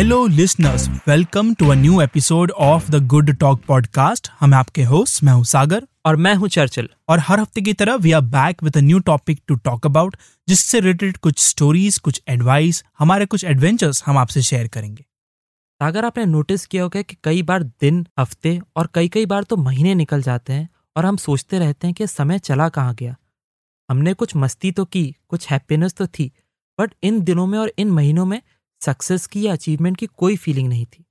Hello listeners welcome to a new episode of the Good Talk podcast हम आपके host मैं हूँ सागर। और मैं हूँ चर्चिल। और हर हफ़्ते की तरह we are back with a new topic to talk about जिससे रिलेटेड कुछ स्टोरीज कुछ एडवाइस हमारे कुछ एडवेंचर्स हम आपसे शेयर करेंगे। सागर आपने नोटिस किया होगा कि कई बार दिन हफ़्ते और कई कई बार तो महीने निकल जाते हैं और हम सोचते रहते हैं कि समय चला कहाँ गया। हमने कुछ मस्ती तो की कुछ हैप्पीनेस तो थी बट इन दिनों में और इन महीनों में सक्सेस की या अचीवमेंट की कोई फीलिंग नहीं थी।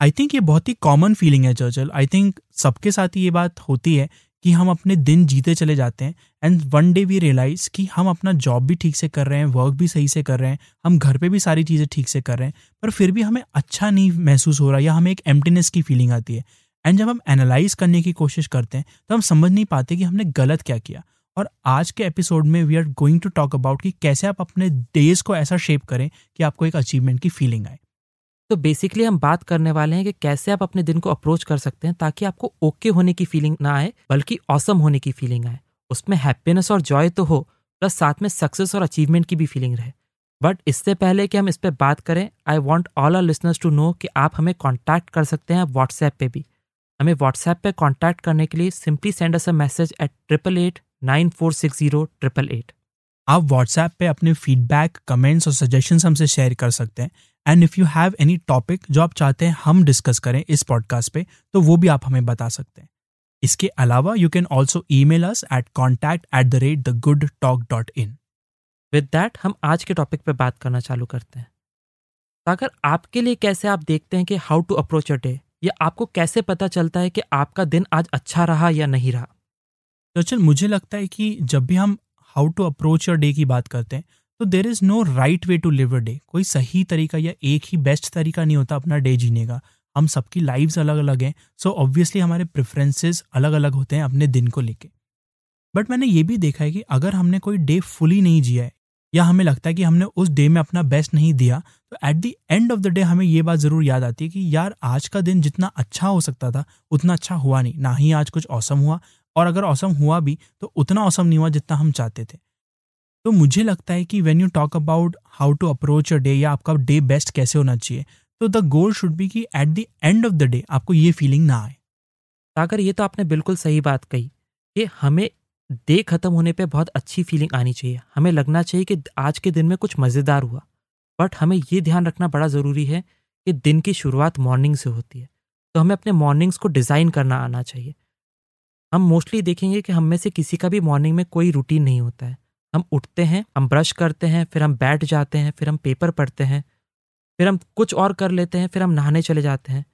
आई थिंक ये बहुत ही कॉमन फीलिंग है चर्चल आई थिंक सबके साथ ही ये बात होती है कि हम अपने दिन जीते चले जाते हैं and one day we realize कि हम अपना जॉब भी ठीक से कर रहे हैं वर्क भी सही से कर रहे हैं, हम घर पे भी सारी चीज़ें ठीक से कर रहे हैं, पर फिर भी हमें अच्छा नहीं महसूस हो रहा या हमें एक एम्प्टीनेस की फीलिंग आती है। एंड जब हम एनालाइज करने की कोशिश करते हैं तो हम समझ नहीं पाते कि हमने गलत क्या किया। और आज के एपिसोड में we are going to talk about कि कैसे आप अपने डेज़ को ऐसा शेप करें कि आपको एक अचीवमेंट की फीलिंग आए। तो बेसिकली हम बात करने वाले हैं कि कैसे आप अपने दिन को अप्रोच कर सकते हैं ताकि आपको ओके okay होने की फीलिंग ना आए, बल्कि औसम होने की फीलिंग आए। उसमें हैप्पीनेस और जॉय तो हो प्लस साथ में सक्सेस और अचीवमेंट की भी फीलिंग रहे। बट इससे पहले कि हम इस पर बात करें I want all our listeners to know कि आप हमें कॉन्टैक्ट कर सकते हैं व्हाट्सएप पे भी। हमें व्हाट्सएप पे कॉन्टैक्ट करने के लिए simply send us a message at triple eight nine four six zero triple eight आप व्हाट्सएप पे अपने फीडबैक कमेंट्स और सजेशंस हमसे शेयर कर सकते हैं and if you have any topic जो आप चाहते हैं हम डिस्कस करें इस पॉडकास्ट पे तो वो भी आप हमें बता सकते हैं इसके अलावा you can also email us at contact at the rate the good talk dot in with that हम आज के टॉपिक पे बात करना चालू करते हैं अगर आपके लिए कैसे आप देखते हैं कि how to approach a day या आपको कैसे पता चलता है कि आपका दिन आज अच्छा रहा या नहीं रहा तो चल, मुझे लगता है कि जब भी हम how to approach your day की बात करते हैं तो there is no right way to live a day कोई सही तरीका या एक ही बेस्ट तरीका नहीं होता अपना डे जीने का। हम सबकी लाइव्स अलग अलग हैं सो ऑब्वियसली हमारे प्रेफरेंसेस अलग अलग होते हैं अपने दिन को लेके। बट मैंने ये भी देखा है कि अगर हमने कोई डे फुली नहीं जिया है, या हमें लगता है कि हमने उस डे में अपना बेस्ट नहीं दिया तो at the end of the day हमें ये बात ज़रूर याद आती है कि यार, आज का दिन जितना अच्छा हो सकता था, उतना अच्छा हुआ नहीं। ना ही आज कुछ औसम हुआ और अगर औसम हुआ भी तो उतना औसम नहीं हुआ जितना हम चाहते थे। तो मुझे लगता है कि when you talk about how to approach a day या आपका डे बेस्ट कैसे होना चाहिए तो द गोल शुड बी कि at the end of the day आपको ये फीलिंग ना आए। सागर, ये तो आपने बिल्कुल सही बात कही कि हमें डे खत्म होने पे बहुत अच्छी फीलिंग आनी चाहिए। हमें लगना चाहिए कि आज के दिन में कुछ मज़ेदार हुआ। बट हमें ये ध्यान रखना बड़ा ज़रूरी है कि दिन की शुरुआत मॉर्निंग से होती है। तो हमें अपने मॉर्निंग्स को डिज़ाइन करना आना चाहिए। हम मोस्टली देखेंगे कि हम में से किसी का भी मॉर्निंग में कोई रूटीन नहीं होता है। हम उठते हैं, हम ब्रश करते हैं, फिर हम बैठ जाते हैं, फिर हम पेपर पढ़ते हैं, फिर हम कुछ और कर लेते हैं, फिर हम नहाने चले जाते हैं।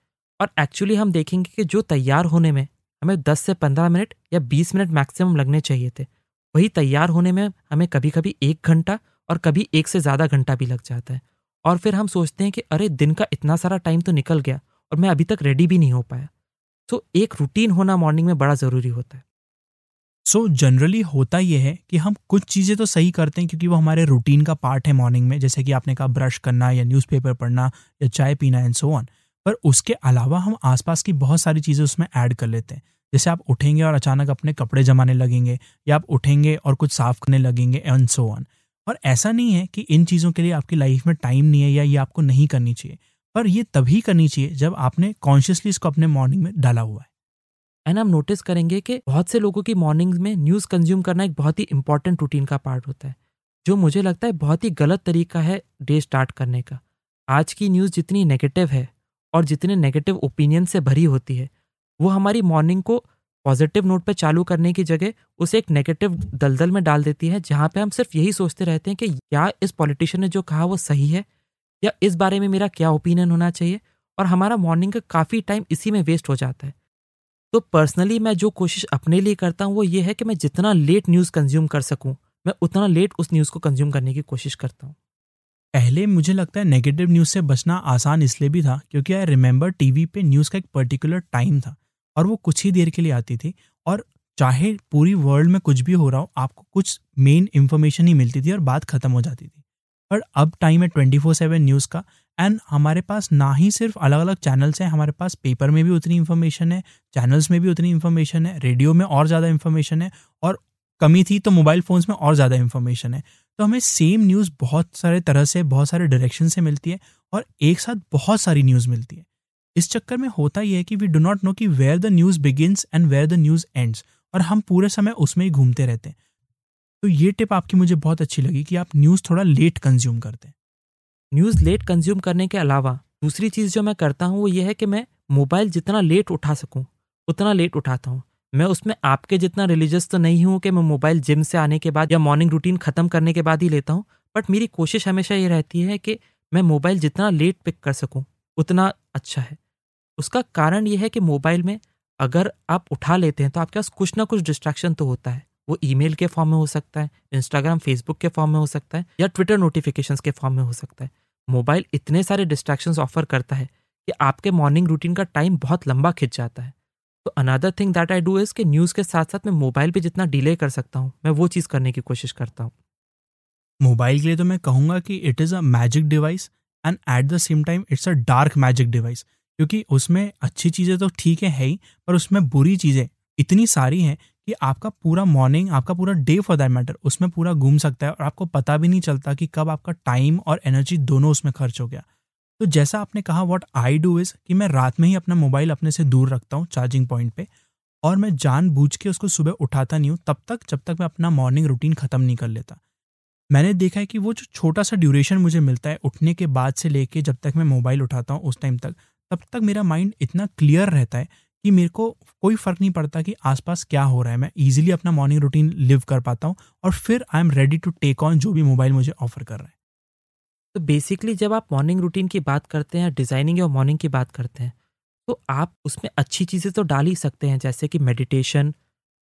और एक्चुअली हम देखेंगे कि जो तैयार होने में हमें 10 से 15 मिनट या 20 मिनट मैक्सिमम लगने चाहिए थे। वही तैयार होने में हमें कभी कभी एक घंटा और कभी एक से ज़्यादा घंटा भी लग जाता है। और फिर हम सोचते हैं कि अरे, दिन का इतना सारा टाइम तो निकल गया और मैं अभी तक रेडी भी नहीं हो पाया। तो एक रूटीन होना मॉर्निंग में बड़ा ज़रूरी होता है। सो so, जनरली होता यह है कि हम कुछ चीज़ें तो सही करते हैं क्योंकि वो हमारे रूटीन का पार्ट है मॉर्निंग में जैसे कि आपने कहा ब्रश करना या न्यूज़पेपर पढ़ना या चाय पीना एंड सो ऑन पर उसके अलावा हम आसपास की बहुत सारी चीज़ें उसमें ऐड कर लेते हैं। जैसे आप उठेंगे और अचानक अपने कपड़े जमाने लगेंगे या आप उठेंगे और कुछ साफ़ करने लगेंगे एंड सो ऑन और ऐसा नहीं है कि इन चीज़ों के लिए आपकी लाइफ में टाइम नहीं है या ये आपको नहीं करनी चाहिए। पर ये तभी करनी चाहिए जब आपने कॉन्शियसली इसको अपने मॉर्निंग में डाला हुआ है। एंड हम नोटिस करेंगे कि बहुत से लोगों की मॉर्निंग में न्यूज़ कंज्यूम करना एक बहुत ही इंपॉर्टेंट रूटीन का पार्ट होता है, जो मुझे लगता है बहुत ही गलत तरीका है डे स्टार्ट करने का। आज की न्यूज़ जितनी नेगेटिव है और जितने नेगेटिव ओपिनियन से भरी होती है, वो हमारी मॉर्निंग को पॉजिटिव नोट पे चालू करने की जगह उसे एक नेगेटिव दलदल में डाल देती है, जहाँ पे हम सिर्फ़ यही सोचते रहते हैं कि क्या इस पॉलिटिशियन ने जो कहा वो सही है या इस बारे में मेरा क्या ओपिनियन होना चाहिए? और हमारा मॉर्निंग का काफ़ी टाइम इसी में वेस्ट हो जाता है। तो पर्सनली मैं जो कोशिश अपने लिए करता हूँ, वो ये है कि मैं जितना लेट न्यूज़ कंज्यूम कर सकूँ, मैं उतना लेट उस न्यूज़ को कंज्यूम करने की कोशिश करता हूँ। पहले मुझे लगता है नेगेटिव न्यूज़ से बचना आसान इसलिए भी था, क्योंकि आई रिमेंबर टीवी पे न्यूज़ का एक पर्टिकुलर टाइम था, और वो कुछ ही देर के लिए आती थी, और चाहे पूरी वर्ल्ड में कुछ भी हो रहा हो, आपको कुछ मेन इन्फॉर्मेशन ही मिलती थी और बात खत्म हो जाती थी। पर अब टाइम है ट्वेंटी फोर सेवन न्यूज़ का एंड हमारे पास ना ही सिर्फ़ अलग अलग चैनल्स हैं, हमारे पास पेपर में भी उतनी इन्फॉर्मेशन है चैनल्स में भी उतनी इन्फॉर्मेशन है रेडियो में और ज़्यादा इन्फॉर्मेशन है, और कमी थी तो मोबाइल फ़ोन्स में और ज़्यादा इन्फॉर्मेशन है। तो हमें सेम न्यूज़ बहुत सारे तरह से, बहुत सारे डायरेक्शन से मिलती है, और एक साथ बहुत सारी न्यूज़ मिलती है। इस चक्कर में होता यह है कि वी डो नॉट नो कि where the news begins and where the news ends और हम पूरे समय उसमें ही घूमते रहते हैं। तो ये टिप आपकी मुझे बहुत अच्छी लगी कि आप न्यूज़ थोड़ा लेट कंज्यूम करते हैं। न्यूज़ लेट कंज्यूम करने के अलावा, दूसरी चीज़ जो मैं करता हूँ वो ये है कि मैं मोबाइल जितना लेट उठा सकूँ, उतना लेट उठाता हूँ। मैं उसमें आपके जितना रिलीजियस तो नहीं हूँ कि मैं मोबाइल जिम से आने के बाद या मॉर्निंग रूटीन ख़त्म करने के बाद ही लेता हूँ, बट मेरी कोशिश हमेशा ये रहती है कि मैं मोबाइल जितना लेट पिक कर सकूँ, उतना अच्छा है। उसका कारण ये है कि मोबाइल में अगर आप उठा लेते हैं तो आपके पास कुछ ना कुछ डिस्ट्रैक्शन तो होता है। वो ईमेल के फॉर्म में हो सकता है, इंस्टाग्राम, फेसबुक के फॉर्म में हो सकता है, या ट्विटर नोटिफिकेशन के फॉर्म में हो सकता है। मोबाइल इतने सारे डिस्ट्रैक्शंस ऑफ़र करता है कि आपके मॉर्निंग रूटीन का टाइम बहुत लंबा खिंच जाता है। तो another thing that I do is कि न्यूज़ के साथ साथ मैं मोबाइल पे जितना डिले कर सकता हूँ, मैं वो चीज़ करने की कोशिश करता हूँ। मोबाइल के लिए तो मैं कहूँगा कि it is a magic device and at the same time it's a dark magic device क्योंकि उसमें अच्छी चीज़ें तो ठीक है ही, पर उसमें बुरी चीज़ें इतनी सारी हैं कि आपका पूरा मॉर्निंग आपका पूरा डे फॉर दैट मैटर उसमें पूरा घूम सकता है और आपको पता भी नहीं चलता कि कब आपका टाइम और एनर्जी दोनों उसमें खर्च हो गया। तो जैसा आपने कहा व्हाट आई डू इज़ कि मैं रात में ही अपना मोबाइल अपने से दूर रखता हूँ चार्जिंग पॉइंट पे और मैं जान बूझ के उसको सुबह उठाता नहीं हूँ, तब तक, जब तक मैं अपना मॉर्निंग रूटीन ख़त्म नहीं कर लेता। मैंने देखा है कि वो जो छोटा सा ड्यूरेशन मुझे मिलता है, उठने के बाद से लेके जब तक मैं मोबाइल उठाता हूँ उस टाइम तक, तब तक मेरा माइंड इतना क्लियर रहता है कि मेरे को कोई फ़र्क नहीं पड़ता कि आसपास क्या हो रहा है। मैं ईजिली अपना मॉर्निंग रूटीन लिव कर पाता हूँ और फिर I am ready to take on जो भी मोबाइल मुझे ऑफ़र कर रहा है। तो बेसिकली जब आप मॉर्निंग रूटीन की बात करते हैं डिज़ाइनिंग और मॉर्निंग की बात करते हैं तो आप उसमें अच्छी चीज़ें तो डाल ही सकते हैं, जैसे कि मेडिटेशन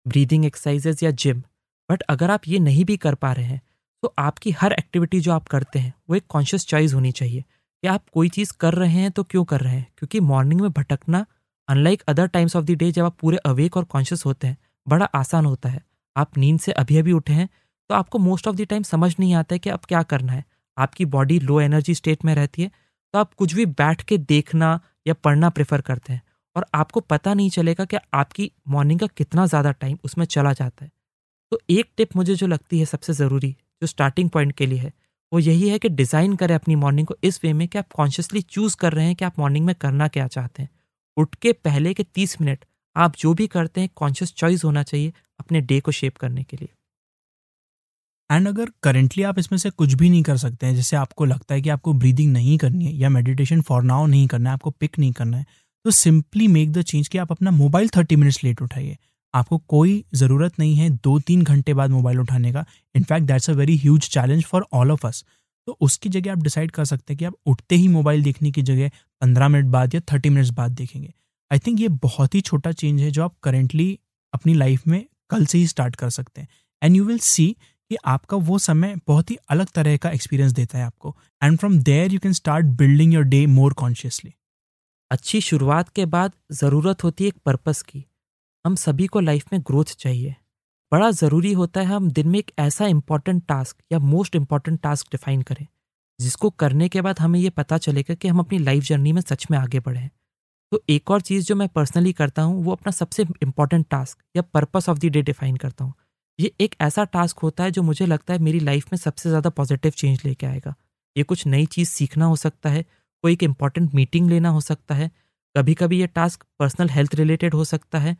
ब्रीदिंग एक्सरसाइजेज या जिम बट अगर आप ये नहीं भी कर पा रहे हैं तो आपकी हर एक्टिविटी जो आप करते हैं, वो एक कॉन्शियस चॉइस होनी चाहिए कि आप कोई चीज़ कर रहे हैं तो क्यों कर रहे हैं? क्योंकि मॉर्निंग में भटकना unlike other times of the day जब आप पूरे अवेक और कॉन्शियस होते हैं, बड़ा आसान होता है। आप नींद से अभी अभी उठे हैं तो आपको मोस्ट ऑफ़ द टाइम समझ नहीं आता है कि अब क्या करना है। आपकी बॉडी लो एनर्जी स्टेट में रहती है तो आप कुछ भी बैठ के देखना या पढ़ना प्रेफर करते हैं। और आपको पता नहीं चलेगा कि आपकी मॉर्निंग का कितना ज़्यादा टाइम उसमें चला जाता है। तो एक टिप मुझे जो लगती है सबसे ज़रूरी, जो स्टार्टिंग पॉइंट के लिए है, वो यही है कि डिज़ाइन करें अपनी मॉर्निंग को इस वे में कि आप कॉन्शियसली चूज़ कर रहे हैं कि आप मॉर्निंग में करना क्या चाहते हैं। उठ के पहले के तीस मिनट आप जो भी करते हैं कॉन्शियस चॉइस होना चाहिए अपने डे को शेप करने के लिए। एंड अगर करेंटली आप इसमें से कुछ भी नहीं कर सकते हैं, जैसे आपको लगता है कि आपको ब्रीदिंग नहीं करनी है या मेडिटेशन फॉर नाउ नहीं करना है, आपको पिक नहीं करना है तो सिंपली मेक द चेंज कि आप अपना मोबाइल थर्टी मिनट्स लेट उठाइए। आपको कोई ज़रूरत नहीं है दो तीन घंटे बाद मोबाइल उठाने का। In fact that's a very huge challenge for all of us तो उसकी जगह आप डिसाइड कर सकते हैं कि आप उठते ही मोबाइल देखने की जगह पंद्रह मिनट बाद या थर्टी मिनट्स बाद देखेंगे। आई थिंक ये बहुत ही छोटा चेंज है जो आप करेंटली अपनी लाइफ में कल से ही स्टार्ट कर सकते हैं। एंड यू विल सी कि आपका वो समय बहुत ही अलग तरह का एक्सपीरियंस देता है आपको। And from there you can start building your day more consciously अच्छी शुरुआत के बाद ज़रूरत होती है एक पर्पस की। हम सभी को लाइफ में ग्रोथ चाहिए। बड़ा ज़रूरी होता है हम दिन में एक ऐसा इंपॉर्टेंट टास्क या मोस्ट इंपॉर्टेंट टास्क डिफाइन करें। जिसको करने के बाद हमें ये पता चलेगा कि हम अपनी लाइफ जर्नी में सच में आगे बढ़े तो एक और चीज़ जो मैं पर्सनली करता हूँ, वो अपना सबसे इंपॉर्टेंट टास्क या purpose of the day define करता हूँ। ये एक ऐसा टास्क होता है जो मुझे लगता है मेरी लाइफ में सबसे ज़्यादा पॉजिटिव चेंज लेके आएगा। ये कुछ नई चीज़ सीखना हो सकता है, कोई एक इंपॉर्टेंट मीटिंग लेना हो सकता है कभी कभी ये टास्क पर्सनल हेल्थ रिलेटेड हो सकता है।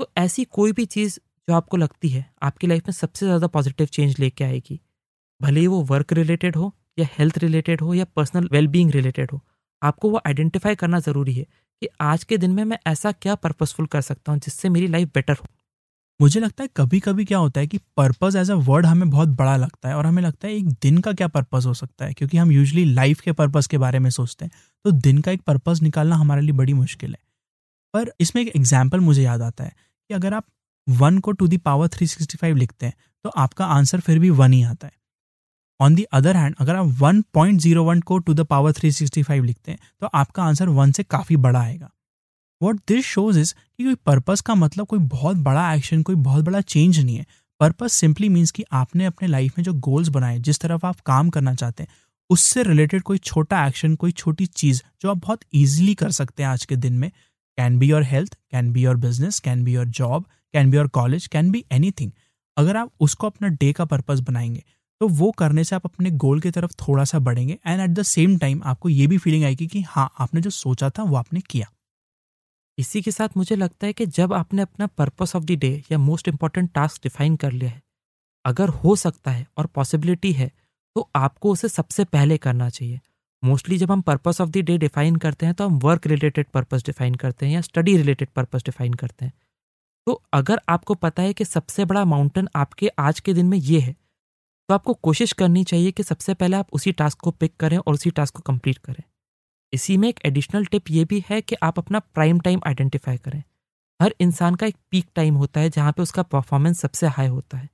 तो ऐसी कोई भी चीज़ जो आपको लगती है, आपकी लाइफ में सबसे ज़्यादा पॉजिटिव चेंज लेके आएगी, भले ही वो वर्क रिलेटेड हो या हेल्थ रिलेटेड हो या पर्सनल वेलबींग रिलेटेड हो, आपको वो आइडेंटिफाई करना ज़रूरी है कि आज के दिन में मैं ऐसा क्या पर्पसफुल कर सकता हूँ जिससे मेरी लाइफ बेटर हो। मुझे लगता है कभी कभी क्या होता है कि पर्पस एज अ वर्ड हमें बहुत बड़ा लगता है और हमें लगता है एक दिन का क्या पर्पस हो सकता है, क्योंकि हम यूजली लाइफ के पर्पस के बारे में सोचते हैं तो दिन का एक पर्पस निकालना हमारे लिए बड़ी मुश्किल है। पर इसमें एक एग्ज़ाम्पल मुझे याद आता है कि अगर आप वन को two the power three sixty five लिखते हैं तो आपका आंसर फिर भी वन ही आता है। ऑन दी अदर हैंड अगर आप वन पॉइंट ज़ीरो वन को to the power three sixty five लिखते हैं तो आपका आंसर वन से काफ़ी बड़ा आएगा। वॉट दिस शोज़ इज़ कि कोई पर्पज़ का मतलब कोई बहुत बड़ा एक्शन कोई बहुत बड़ा चेंज नहीं है। पर्पज़ सिंपली मीन्स कि आपने अपने लाइफ में जो गोल्स बनाए, जिस तरफ़ आप काम करना चाहते हैं, उससे रिलेटेड कोई छोटा एक्शन कोई छोटी चीज़ जो आप बहुत ईजिली कर सकते हैं आज के दिन में can be your health can be your business can be your job can be your college can be any अगर आप उसको अपना डे का पर्पज बनाएँगे तो वो करने से आप अपने गोल की तरफ़ थोड़ा सा बढ़ेंगे and at the same time आपको ये भी फीलिंग आएगी कि हाँ आपने जो सोचा था वो आपने किया। इसी के साथ मुझे लगता है कि जब आपने अपना पर्पस ऑफ़ द डे या मोस्ट इंपॉर्टेंट टास्क डिफाइन कर लिया है, अगर हो सकता है और पॉसिबिलिटी है तो आपको उसे सबसे पहले करना चाहिए। मोस्टली जब हम purpose of the day define करते हैं तो हम वर्क रिलेटेड पर्पस डिफाइन करते हैं या स्टडी रिलेटेड पर्पस डिफाइन करते हैं। तो अगर आपको पता है कि सबसे बड़ा माउंटेन आपके आज के दिन में ये है तो आपको कोशिश करनी चाहिए कि सबसे पहले आप उसी टास्क को पिक करें और उसी टास्क को कंप्लीट करें। इसी में एक एडिशनल टिप ये भी है कि आप अपना प्राइम टाइम आइडेंटिफाई करें। हर इंसान का एक पीक टाइम होता है जहाँ पे उसका परफॉर्मेंस सबसे हाई होता है।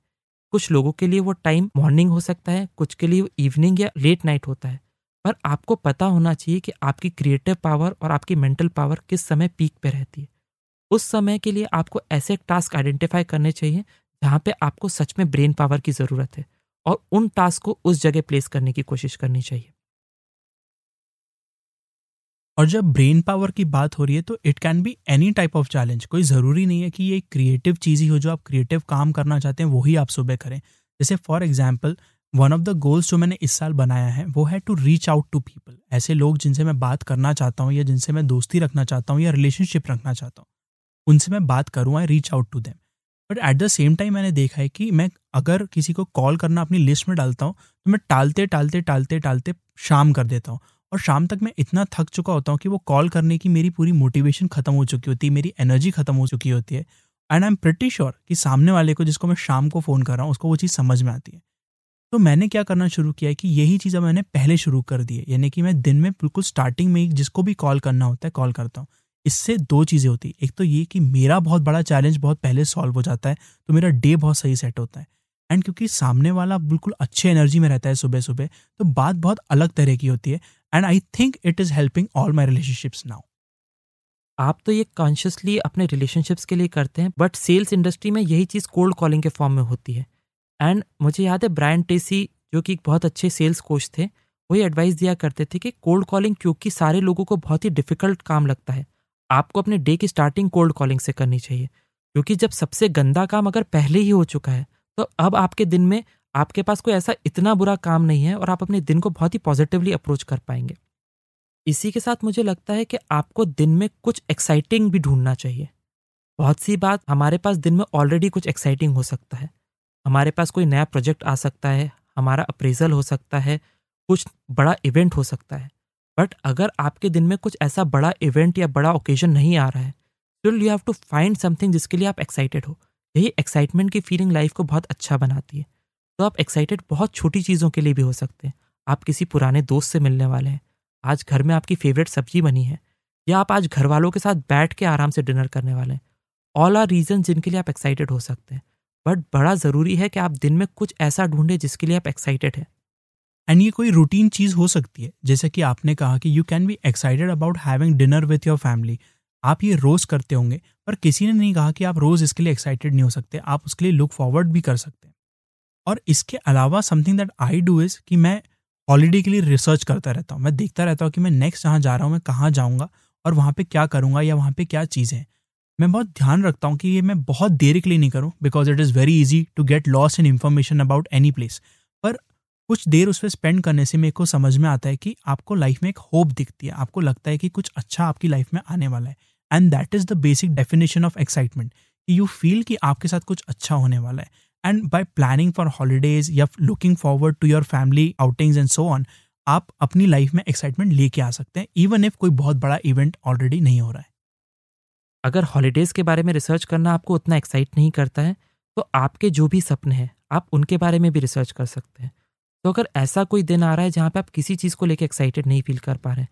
कुछ लोगों के लिए वो टाइम मॉर्निंग हो सकता है, कुछ के लिए वो इवनिंग या लेट नाइट होता है। पर आपको पता होना चाहिए कि आपकी क्रिएटिव पावर और आपकी मेंटल पावर किस समय पीक पे रहती है। उस समय के लिए आपको ऐसे टास्क आइडेंटिफाई करने चाहिए जहाँ पे आपको सच में ब्रेन पावर की ज़रूरत है। और उन टास्क को उस जगह प्लेस करने की कोशिश करनी चाहिए। और जब ब्रेन पावर की बात हो रही है तो it can be any type of challenge कोई ज़रूरी नहीं है कि ये क्रिएटिव चीज़ ही हो जो आप क्रिएटिव काम करना चाहते हैं वही आप सुबह करें। जैसे for example one of the goals जो मैंने इस साल बनाया है, वो है to reach out to people ऐसे लोग जिनसे मैं बात करना चाहता हूँ या जिनसे मैं दोस्ती रखना चाहता हूँ या रिलेशनशिप रखना चाहता हूँ, उनसे मैं बात करूँ I reach out to them but at the same time मैंने देखा है कि मैं अगर किसी को कॉल करना अपनी लिस्ट में डालता हूँ तो मैं टालते टालते टालते टालते शाम कर देता हूँ। और शाम तक मैं इतना थक चुका होता हूँ कि वो कॉल करने की मेरी पूरी मोटिवेशन खत्म हो चुकी होती है, मेरी एनर्जी खत्म हो चुकी होती है। And I am pretty sure कि सामने वाले को, जिसको मैं शाम को फ़ोन कर रहा हूँ, उसको वो चीज़ समझ में आती है। तो मैंने क्या करना शुरू किया है कि यही चीज़ मैंने पहले शुरू कर दी है। यानी कि मैं दिन में बिल्कुल स्टार्टिंग में जिसको भी कॉल करना होता है कॉल करता हूँ। इससे दो चीज़ें होती एक तो ये कि मेरा बहुत बड़ा चैलेंज बहुत पहले सॉल्व हो जाता है तो मेरा डे बहुत सही सेट होता है। एंड क्योंकि सामने वाला बिल्कुल अच्छे एनर्जी में रहता है सुबह सुबह तो बात बहुत अलग तरह की होती है। And I think it is helping all my relationships now आप तो ये कॉन्शियसली अपने रिलेशनशिप्स के लिए करते हैं बट सेल्स इंडस्ट्री में यही चीज़ कोल्ड कॉलिंग के फॉर्म में होती है। एंड मुझे याद है ब्रायन टेसी जो कि बहुत अच्छे सेल्स कोच थे, वही एडवाइस दिया करते थे कि कोल्ड कॉलिंग क्योंकि सारे लोगों को बहुत ही डिफ़िकल्ट काम लगता है। आपको अपने डे की स्टार्टिंग कोल्ड कॉलिंग से करनी चाहिए। क्योंकि जब सबसे गंदा काम अगर पहले ही हो चुका है तो अब आपके दिन में आपके पास कोई ऐसा इतना बुरा काम नहीं है और आप अपने दिन को बहुत ही पॉजिटिवली अप्रोच कर पाएँगे। इसी के साथ मुझे लगता है कि आपको दिन में कुछ एक्साइटिंग भी ढूंढना चाहिए। बहुत सी बात हमारे पास दिन में ऑलरेडी कुछ एक्साइटिंग हो सकता है। हमारे पास कोई नया प्रोजेक्ट आ सकता है, हमारा अप्रेजल हो सकता है, कुछ बड़ा इवेंट हो सकता है। बट अगर आपके दिन में कुछ ऐसा बड़ा इवेंट या बड़ा ओकेजन नहीं आ रहा है तो you have to find something जिसके लिए आप एक्साइटेड हो। यही एक्साइटमेंट की फीलिंग लाइफ को बहुत अच्छा बनाती है। तो आप एक्साइटेड बहुत छोटी चीज़ों के लिए भी हो सकते हैं। आप किसी पुराने दोस्त से मिलने वाले हैं। आज घर में आपकी फेवरेट सब्ज़ी बनी है। या आप आज घर वालों के साथ बैठ के आराम से डिनर करने वाले हैं। ऑल आर रीजन जिनके लिए आप एक्साइटेड हो सकते हैं। बट बड़ा ज़रूरी है कि आप दिन में कुछ ऐसा ढूंढें जिसके लिए आप एक्साइटेड हैं। एंड ये कोई रूटीन चीज़ हो सकती है। जैसे कि आपने कहा कि you can be excited about having dinner with your family आप ये रोज़ करते होंगे, पर किसी ने नहीं कहा कि आप रोज़ इसके लिए एक्साइटेड नहीं हो सकते। आप उसके लिए लुक फॉरवर्ड भी कर सकते हैं। और इसके अलावा something that I do is कि मैं हॉलीडे के लिए रिसर्च करता रहता हूँ। मैं देखता रहता हूँ कि मैं नेक्स्ट जहाँ जा रहा हूँ, मैं कहाँ जाऊँगा और वहाँ पे क्या करूँगा या वहाँ पे क्या चीज़ें हैं। मैं बहुत ध्यान रखता हूँ कि ये मैं बहुत देर के लिए नहीं करूँ because it is very easy to get lost in information about any place पर कुछ देर उस पर स्पेंड करने से मेरे को समझ में आता है कि आपको लाइफ में एक होप दिखती है। आपको लगता है कि कुछ अच्छा आपकी लाइफ में आने वाला है। And that is the basic definition of excitement कि यू फील कि आपके साथ कुछ अच्छा होने वाला है। And by planning for holidays या looking forward to your family outings and so on आप अपनी लाइफ में एक्साइटमेंट लेके आ सकते हैं इवन इफ़ कोई बहुत बड़ा इवेंट ऑलरेडी नहीं हो रहा है। अगर हॉलीडेज़ के बारे में रिसर्च करना आपको उतना एक्साइट नहीं करता है तो आपके जो भी सपने हैं, आप उनके बारे में भी रिसर्च कर सकते हैं। तो अगर ऐसा कोई दिन आ रहा है जहाँ पे आप किसी चीज़ को लेकर एक्साइटेड नहीं फील कर पा रहे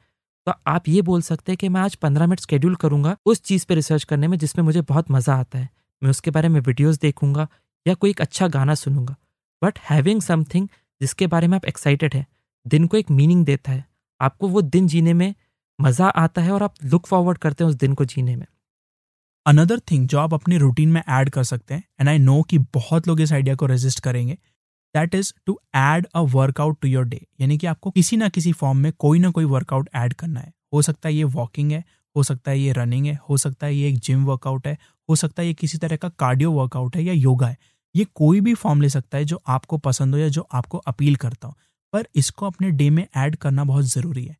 तो आप ये बोल सकते हैं कि मैं आज पंद्रह मिनट स्केड्यूल करूँगा उस चीज़ पे रिसर्च करने में जिसमें मुझे बहुत मज़ा आता है। मैं उसके बारे में वीडियोज़ देखूँगा या कोई एक अच्छा गाना सुनूँगा। बट हैविंग समथिंग जिसके बारे में आप एक्साइटेड हैं, दिन को एक मीनिंग देता है। आपको वो दिन जीने में मज़ा आता है और आप लुक फॉरवर्ड करते हैं उस दिन को जीने में। अनदर थिंग जो आप अपने रूटीन में ऐड कर सकते हैं एंड आई नो कि बहुत लोग इस आइडिया को रेजिस्ट करेंगे that is to add a workout to your day यानी कि आपको किसी ना किसी फॉर्म में कोई ना कोई वर्कआउट ऐड करना है। हो सकता है ये वॉकिंग है, हो सकता है ये रनिंग है, हो सकता है ये एक जिम वर्कआउट है, हो सकता है ये किसी तरह का कार्डियो वर्कआउट है या योगा है। ये कोई भी फॉर्म ले सकता है जो आपको पसंद हो या जो आपको अपील करता हो। पर इसको अपने डे में ऐड करना बहुत ज़रूरी है।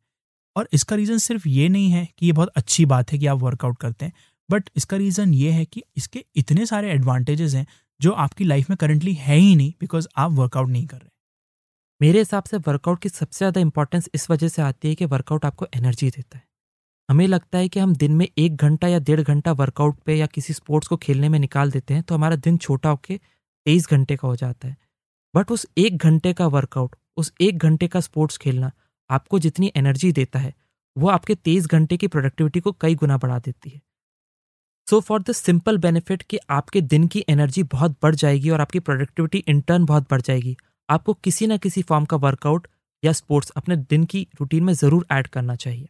और इसका रीज़न सिर्फ़ ये नहीं है कि ये बहुत अच्छी बात है कि आप वर्कआउट करते हैं बट इसका रीज़न ये है कि इसके इतने सारे एडवांटेजेस हैं जो आपकी लाइफ में करंटली है ही नहीं बिकॉज़ आप वर्कआउट नहीं कर रहे। मेरे हिसाब से वर्कआउट की सबसे ज़्यादा इंपॉर्टेंस इस वजह से आती है कि वर्कआउट आपको एनर्जी देता है। हमें लगता है कि हम दिन में एक घंटा या डेढ़ घंटा वर्कआउट पे या किसी स्पोर्ट्स को खेलने में निकाल देते हैं तो हमारा दिन छोटा होकर तेईस घंटे का हो जाता है। बट उस एक घंटे का वर्कआउट उस एक घंटे का स्पोर्ट्स खेलना आपको जितनी एनर्जी देता है, वो आपके तेईस घंटे की प्रोडक्टिविटी को कई गुना बढ़ा देती है। So for the simple benefit कि आपके दिन की एनर्जी बहुत बढ़ जाएगी और आपकी प्रोडक्टिविटी इंटर्न बहुत बढ़ जाएगी। आपको किसी ना किसी फॉर्म का वर्कआउट या स्पोर्ट्स अपने दिन की रूटीन में ज़रूर ऐड करना चाहिए।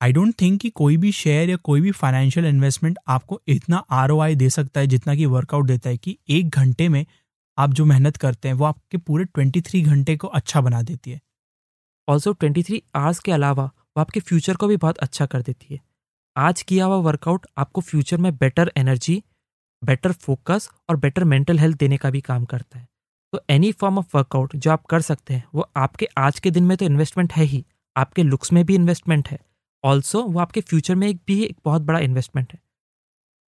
आई डोंट थिंक कि कोई भी शेयर या कोई भी फाइनेंशियल इन्वेस्टमेंट आपको इतना आरओआई दे सकता है जितना कि वर्कआउट देता है कि एक घंटे में आप जो मेहनत करते हैं वो आपके पूरे ट्वेंटी थ्री घंटे को अच्छा बना देती है। ऑल्सो ट्वेंटी थ्री आवर्स के अलावा वो आपके फ्यूचर को भी बहुत अच्छा कर देती है। आज किया हुआ वर्कआउट आपको फ्यूचर में बेटर एनर्जी बेटर फोकस और बेटर मेंटल हेल्थ देने का भी काम करता है। तो एनी फॉर्म ऑफ़ वर्कआउट जो आप कर सकते हैं, वो आपके आज के दिन में तो इन्वेस्टमेंट है ही, आपके लुक्स में भी इन्वेस्टमेंट है। ऑल्सो वो आपके फ्यूचर में एक भी एक बहुत बड़ा इन्वेस्टमेंट है।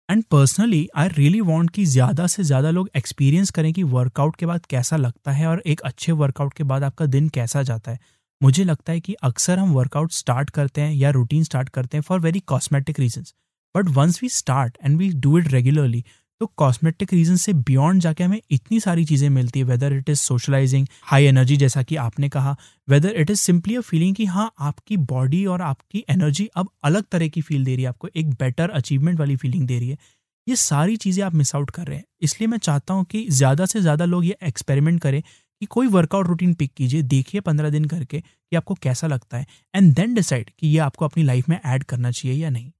And personally I really want कि ज़्यादा से ज़्यादा लोग एक्सपीरियंस करें कि वर्कआउट के बाद कैसा लगता है और एक अच्छे वर्कआउट के बाद आपका दिन कैसा जाता है। मुझे लगता है कि अक्सर हम वर्कआउट स्टार्ट करते हैं या रूटीन स्टार्ट करते हैं for very cosmetic reasons but once we start and we do it regularly तो कॉस्मेटिक रीजन से बियॉन्ड जाके हमें इतनी सारी चीज़ें मिलती है whether it is socialising high energy जैसा कि आपने कहा whether it is simply a feeling कि हाँ आपकी बॉडी और आपकी एनर्जी अब अलग तरह की फील दे रही है, आपको एक बेटर अचीवमेंट वाली फीलिंग दे रही है। ये सारी चीज़ें आप मिस आउट कर रहे हैं। इसलिए मैं चाहता हूँ कि ज़्यादा से ज़्यादा लोग ये एक्सपेरिमेंट करें कि कोई वर्कआउट रूटीन पिक कीजिए, देखिए पंद्रह दिन करके कि आपको कैसा लगता है एंड देन डिसाइड कि ये आपको अपनी लाइफ में ऐड करना चाहिए या नहीं।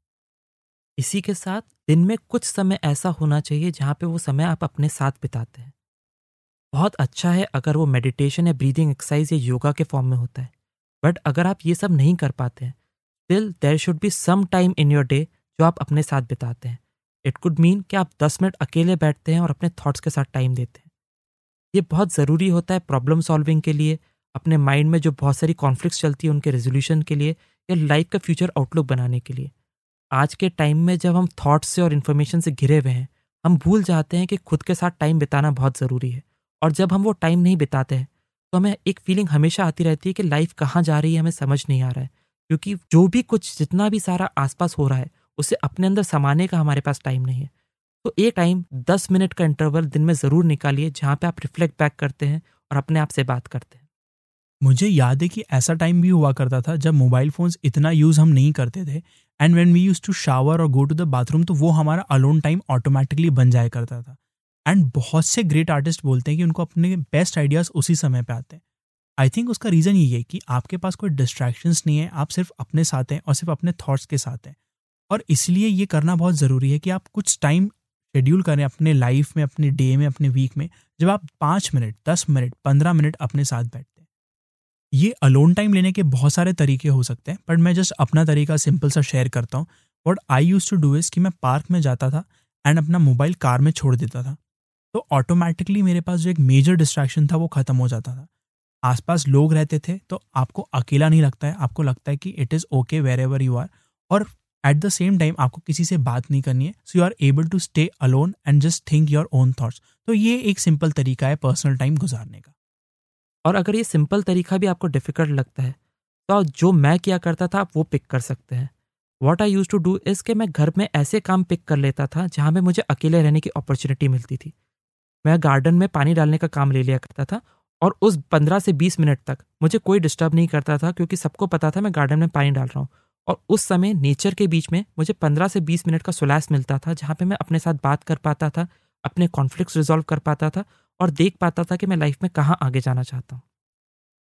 इसी के साथ दिन में कुछ समय ऐसा होना चाहिए जहाँ पे वो समय आप अपने साथ बिताते हैं। बहुत अच्छा है अगर वो मेडिटेशन या ब्रीदिंग एक्सरसाइज या योगा के फॉर्म में होता है बट अगर आप ये सब नहीं कर पाते हैं still there should be some time in your day जो आप अपने साथ बिताते हैं। इट कुड मीन कि आप दस मिनट अकेले बैठते हैं और अपने थॉट्स के साथ टाइम देते हैं। ये बहुत ज़रूरी होता है प्रॉब्लम सॉल्विंग के लिए, अपने माइंड में जो बहुत सारी कॉन्फ्लिक्ट चलती है उनके रेजोल्यूशन के लिए या लाइफ का फ्यूचर आउटलुक बनाने के लिए। आज के टाइम में जब हम थॉट्स से और इन्फॉर्मेशन से घिरे हुए हैं, हम भूल जाते हैं कि खुद के साथ टाइम बिताना बहुत ज़रूरी है। और जब हम वो टाइम नहीं बिताते हैं तो हमें एक फीलिंग हमेशा आती रहती है कि लाइफ कहाँ जा रही है, हमें समझ नहीं आ रहा है। क्योंकि जो भी कुछ जितना भी सारा आसपास हो रहा है, उसे अपने अंदर समाने का हमारे पास टाइम नहीं है। तो एक टाइम दस मिनट का इंटरवल दिन में ज़रूर निकालिए, जहाँ पे आप रिफ्लेक्ट बैक करते हैं और अपने आप से बात करते हैं। मुझे याद है कि ऐसा टाइम भी हुआ करता था जब मोबाइल फ़ोन्स इतना यूज़ हम नहीं करते थे and when we use to shower और गो टू द बाथरूम तो वो हमारा अलोन टाइम ऑटोमेटिकली बन जाया करता था। एंड बहुत से ग्रेट आर्टिस्ट बोलते हैं कि उनको अपने बेस्ट आइडियाज़ उसी समय पे आते हैं। आई थिंक उसका रीज़न ये है कि आपके पास कोई डिस्ट्रैक्शंस नहीं है, आप सिर्फ़ अपने साथ हैं और सिर्फ़ अपने थॉट्स के साथ हैं। और इसलिए ये करना बहुत ज़रूरी है कि आप कुछ टाइम शेड्यूल करें अपने लाइफ में, अपने डे में, अपने वीक में, जब आप पाँच मिनट, दस मिनट, पंद्रह मिनट अपने साथ बैठते हैं। ये अलोन टाइम लेने के बहुत सारे तरीके हो सकते हैं बट मैं जस्ट अपना तरीका सिंपल सा शेयर करता हूँ। What I use to do is कि मैं पार्क में जाता था एंड अपना मोबाइल कार में छोड़ देता था। तो ऑटोमेटिकली मेरे पास जो एक मेजर डिस्ट्रैक्शन था वो ख़त्म हो जाता था। आसपास लोग रहते थे तो आपको अकेला नहीं लगता है, आपको लगता है कि it is okay wherever you are और एट द सेम टाइम आपको किसी से बात नहीं करनी है so you are able to stay alone and just think your own thoughts तो ये एक सिंपल तरीका है पर्सनल टाइम गुजारने का। और अगर ये सिंपल तरीका भी आपको डिफ़िकल्ट लगता है तो जो मैं किया करता था, आप वो पिक कर सकते हैं। What I use to do is के मैं घर में ऐसे काम पिक कर लेता था, जहाँ में मुझे अकेले रहने की अपॉर्चुनिटी मिलती थी। मैं गार्डन में पानी डालने का काम ले लिया करता था, और उस पंद्रह से बीस मिनट तक मुझे कोई डिस्टर्ब नहीं करता था, क्योंकि सबको पता था मैं गार्डन में पानी डाल रहा हूँ। और उस समय नेचर के बीच में मुझे पंद्रह से बीस मिनट का सुलैस मिलता था, जहाँ पे मैं अपने साथ बात कर पाता था, अपने कॉन्फ्लिक्ट रिजॉल्व कर पाता था और देख पाता था कि मैं लाइफ में कहाँ आगे जाना चाहता हूँ।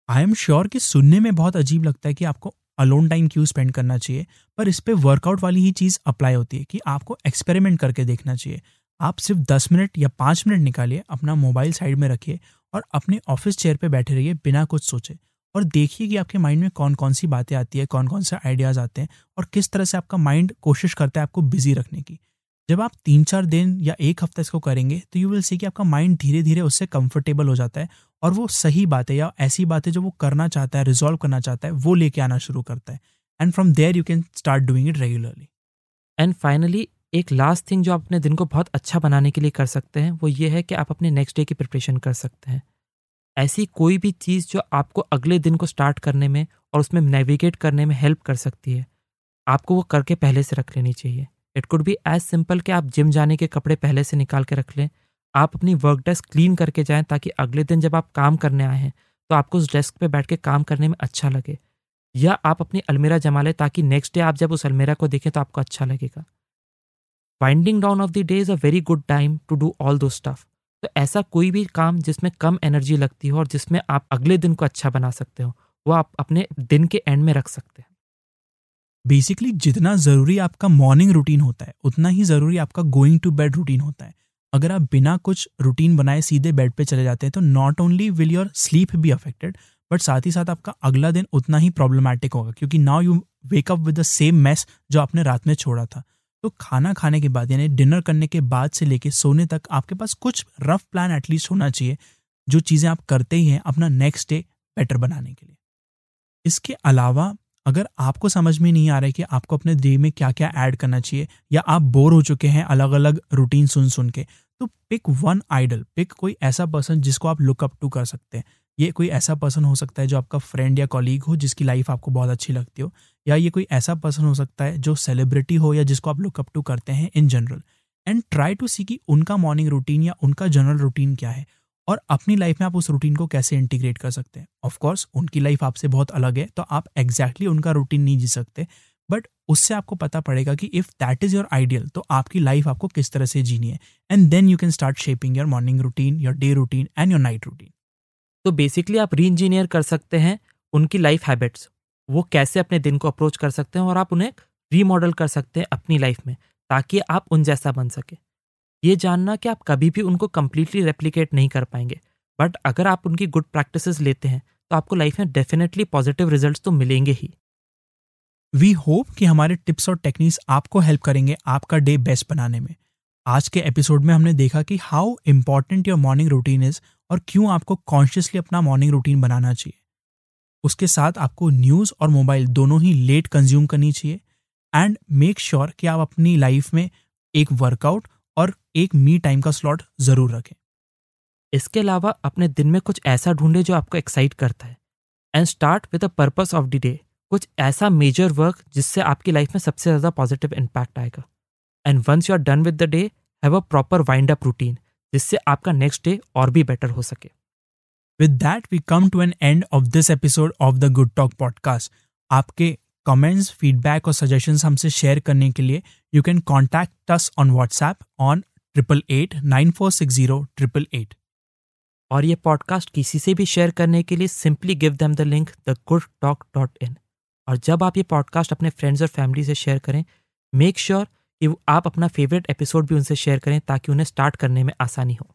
आई एम श्योर कि सुनने में बहुत अजीब लगता है कि आपको अलोन टाइम क्यों स्पेंड करना चाहिए, पर इस पर वर्कआउट वाली ही चीज़ अप्लाई होती है कि आपको एक्सपेरिमेंट करके देखना चाहिए। आप सिर्फ़ दस मिनट या पाँच मिनट निकालिए, अपना मोबाइल साइड में रखिए और अपने ऑफ़िस चेयर पर बैठे रहिए, बिना कुछ सोचे। और देखिए कि आपके माइंड में कौन कौन सी बातें आती है कौन कौन से आइडियाज़ आते हैं और किस तरह से आपका माइंड कोशिश करता है आपको बिज़ी रखने की। जब आप तीन चार दिन या एक हफ़्ता इसको करेंगे तो यू विल सी कि आपका माइंड धीरे धीरे उससे कंफर्टेबल हो जाता है और वो सही बातें या ऐसी बातें जो वो करना चाहता है रिजॉल्व करना चाहता है, वो लेके आना शुरू करता है। And from there you can start doing it regularly and finally एक लास्ट थिंग जो आप अपने दिन को बहुत अच्छा बनाने के लिए कर सकते हैं, वो ये है कि आप अपने नेक्स्ट डे की प्रिपरेशन कर सकते हैं। ऐसी कोई भी चीज़ जो आपको अगले दिन को स्टार्ट करने में और उसमें नेविगेट करने में हेल्प कर सकती है, आपको वो करके पहले से रख लेनी चाहिए। It could be as simple कि आप जिम जाने के कपड़े पहले से निकाल के रख लें, आप अपनी वर्क डेस्क क्लीन करके जाएँ ताकि अगले दिन जब आप काम करने आए हैं तो आपको उस डेस्क पे बैठ के काम करने में अच्छा लगे। या आप अपनी अलमेरा जमा लें ताकि नेक्स्ट डे आप जब उस अलमेरा को देखें तो आपको अच्छा लगेगा। Winding down of the day is a very good time to do all those stuff तो ऐसा कोई भी काम जिसमें कम एनर्जी लगती हो और जिसमें आप अगले दिन को अच्छा बना सकते हो, वो आप अपने दिन के एंड में रख सकते हैं। बेसिकली जितना ज़रूरी आपका मॉर्निंग रूटीन होता है, उतना ही ज़रूरी आपका गोइंग टू बेड रूटीन होता है। अगर आप बिना कुछ रूटीन बनाए सीधे बेड पे चले जाते हैं तो not only will your sleep be affected but साथ ही साथ आपका अगला दिन उतना ही प्रॉब्लमैटिक होगा, क्योंकि now you wake up with the same mess जो आपने रात में छोड़ा था। तो खाना खाने के बाद, यानी डिनर करने के बाद से लेके सोने तक आपके पास कुछ रफ प्लान एटलीस्ट होना चाहिए, जो चीज़ें आप करते ही हैं अपना नेक्स्ट डे बेटर बनाने के लिए। इसके अलावा, अगर आपको समझ में नहीं आ रहा है कि आपको अपने डे में क्या क्या ऐड करना चाहिए, या आप बोर हो चुके हैं अलग अलग रूटीन सुन सुन के तो पिक वन आइडल पिक कोई ऐसा पर्सन जिसको आप लुकअप टू कर सकते हैं। ये कोई ऐसा पर्सन हो सकता है जो आपका फ्रेंड या कॉलीग हो जिसकी लाइफ आपको बहुत अच्छी लगती हो, या ये कोई ऐसा पर्सन हो सकता है जो सेलिब्रिटी हो या जिसको आप लुकअप टू करते हैं in general and try to see कि उनका मॉर्निंग रूटीन या उनका जनरल रूटीन क्या है और अपनी लाइफ में आप उस रूटीन को कैसे इंटीग्रेट कर सकते हैं। ऑफकोर्स उनकी लाइफ आपसे बहुत अलग है तो आप एग्जैक्टली exactly उनका रूटीन नहीं जी सकते बट उससे आपको पता पड़ेगा कि if that is your ideal तो आपकी लाइफ आपको किस तरह से जीनी है। And then you can start shaping your morning routine your day routine and your night routine तो बेसिकली आप री इंजीनियर कर सकते हैं उनकी लाइफ हैबिट्स वो कैसे अपने दिन को अप्रोच कर सकते हैं और आप उन्हें रीमॉडल कर सकते हैं अपनी लाइफ में, ताकि आप उन जैसा बन सके। ये जानना कि आप कभी भी उनको कम्प्लीटली रेप्लीकेट नहीं कर पाएँगे। बट अगर आप उनकी गुड प्रैक्टिसेस लेते हैं तो आपको लाइफ में डेफिनेटली पॉजिटिव रिजल्ट्स तो मिलेंगे ही। वी होप कि हमारे टिप्स और टेक्निक्स आपको हेल्प करेंगे आपका डे बेस्ट बनाने में। आज के एपिसोड में हमने देखा कि how important your morning routine is और क्यों आपको कॉन्शियसली अपना मॉर्निंग रूटीन बनाना चाहिए? उसके साथ आपको न्यूज़ और मोबाइल दोनों ही लेट कंज्यूम करनी चाहिए एंड मेक श्योर कि आप अपनी लाइफ में एक वर्कआउट और एक मी टाइम का स्लॉट ज़रूर रखें। इसके अलावा अपने दिन में कुछ ऐसा ढूंढे जो आपको एक्साइट करता है and start with the purpose of the day कुछ ऐसा मेजर वर्क जिससे आपकी लाइफ में सबसे ज़्यादा पॉजिटिव इम्पैक्ट आएगा। And once you are done with the day have a proper wind up routine जिससे आपका नेक्स्ट डे और भी बेटर हो सके। With that we come to an end of this episode of the Good Talk podcast आपके comments feedback और suggestions हमसे share करने के लिए you can contact us on WhatsApp on triple eight nine four six zero triple eight और ये podcast किसी से भी शेयर करने के लिए simply give them the link the Good Talk dot in और जब आप ये पॉडकास्ट अपने फ्रेंड्स और फैमिली से शेयर करें मेक श्योर sure कि आप अपना फेवरेट एपिसोड भी उनसे शेयर करें ताकि उन्हें स्टार्ट करने में आसानी हो।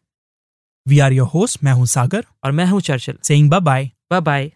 वी आर योर होस्ट मैं हूँ सागर और मैं हूँ Churchill. Saying bye bye bye bye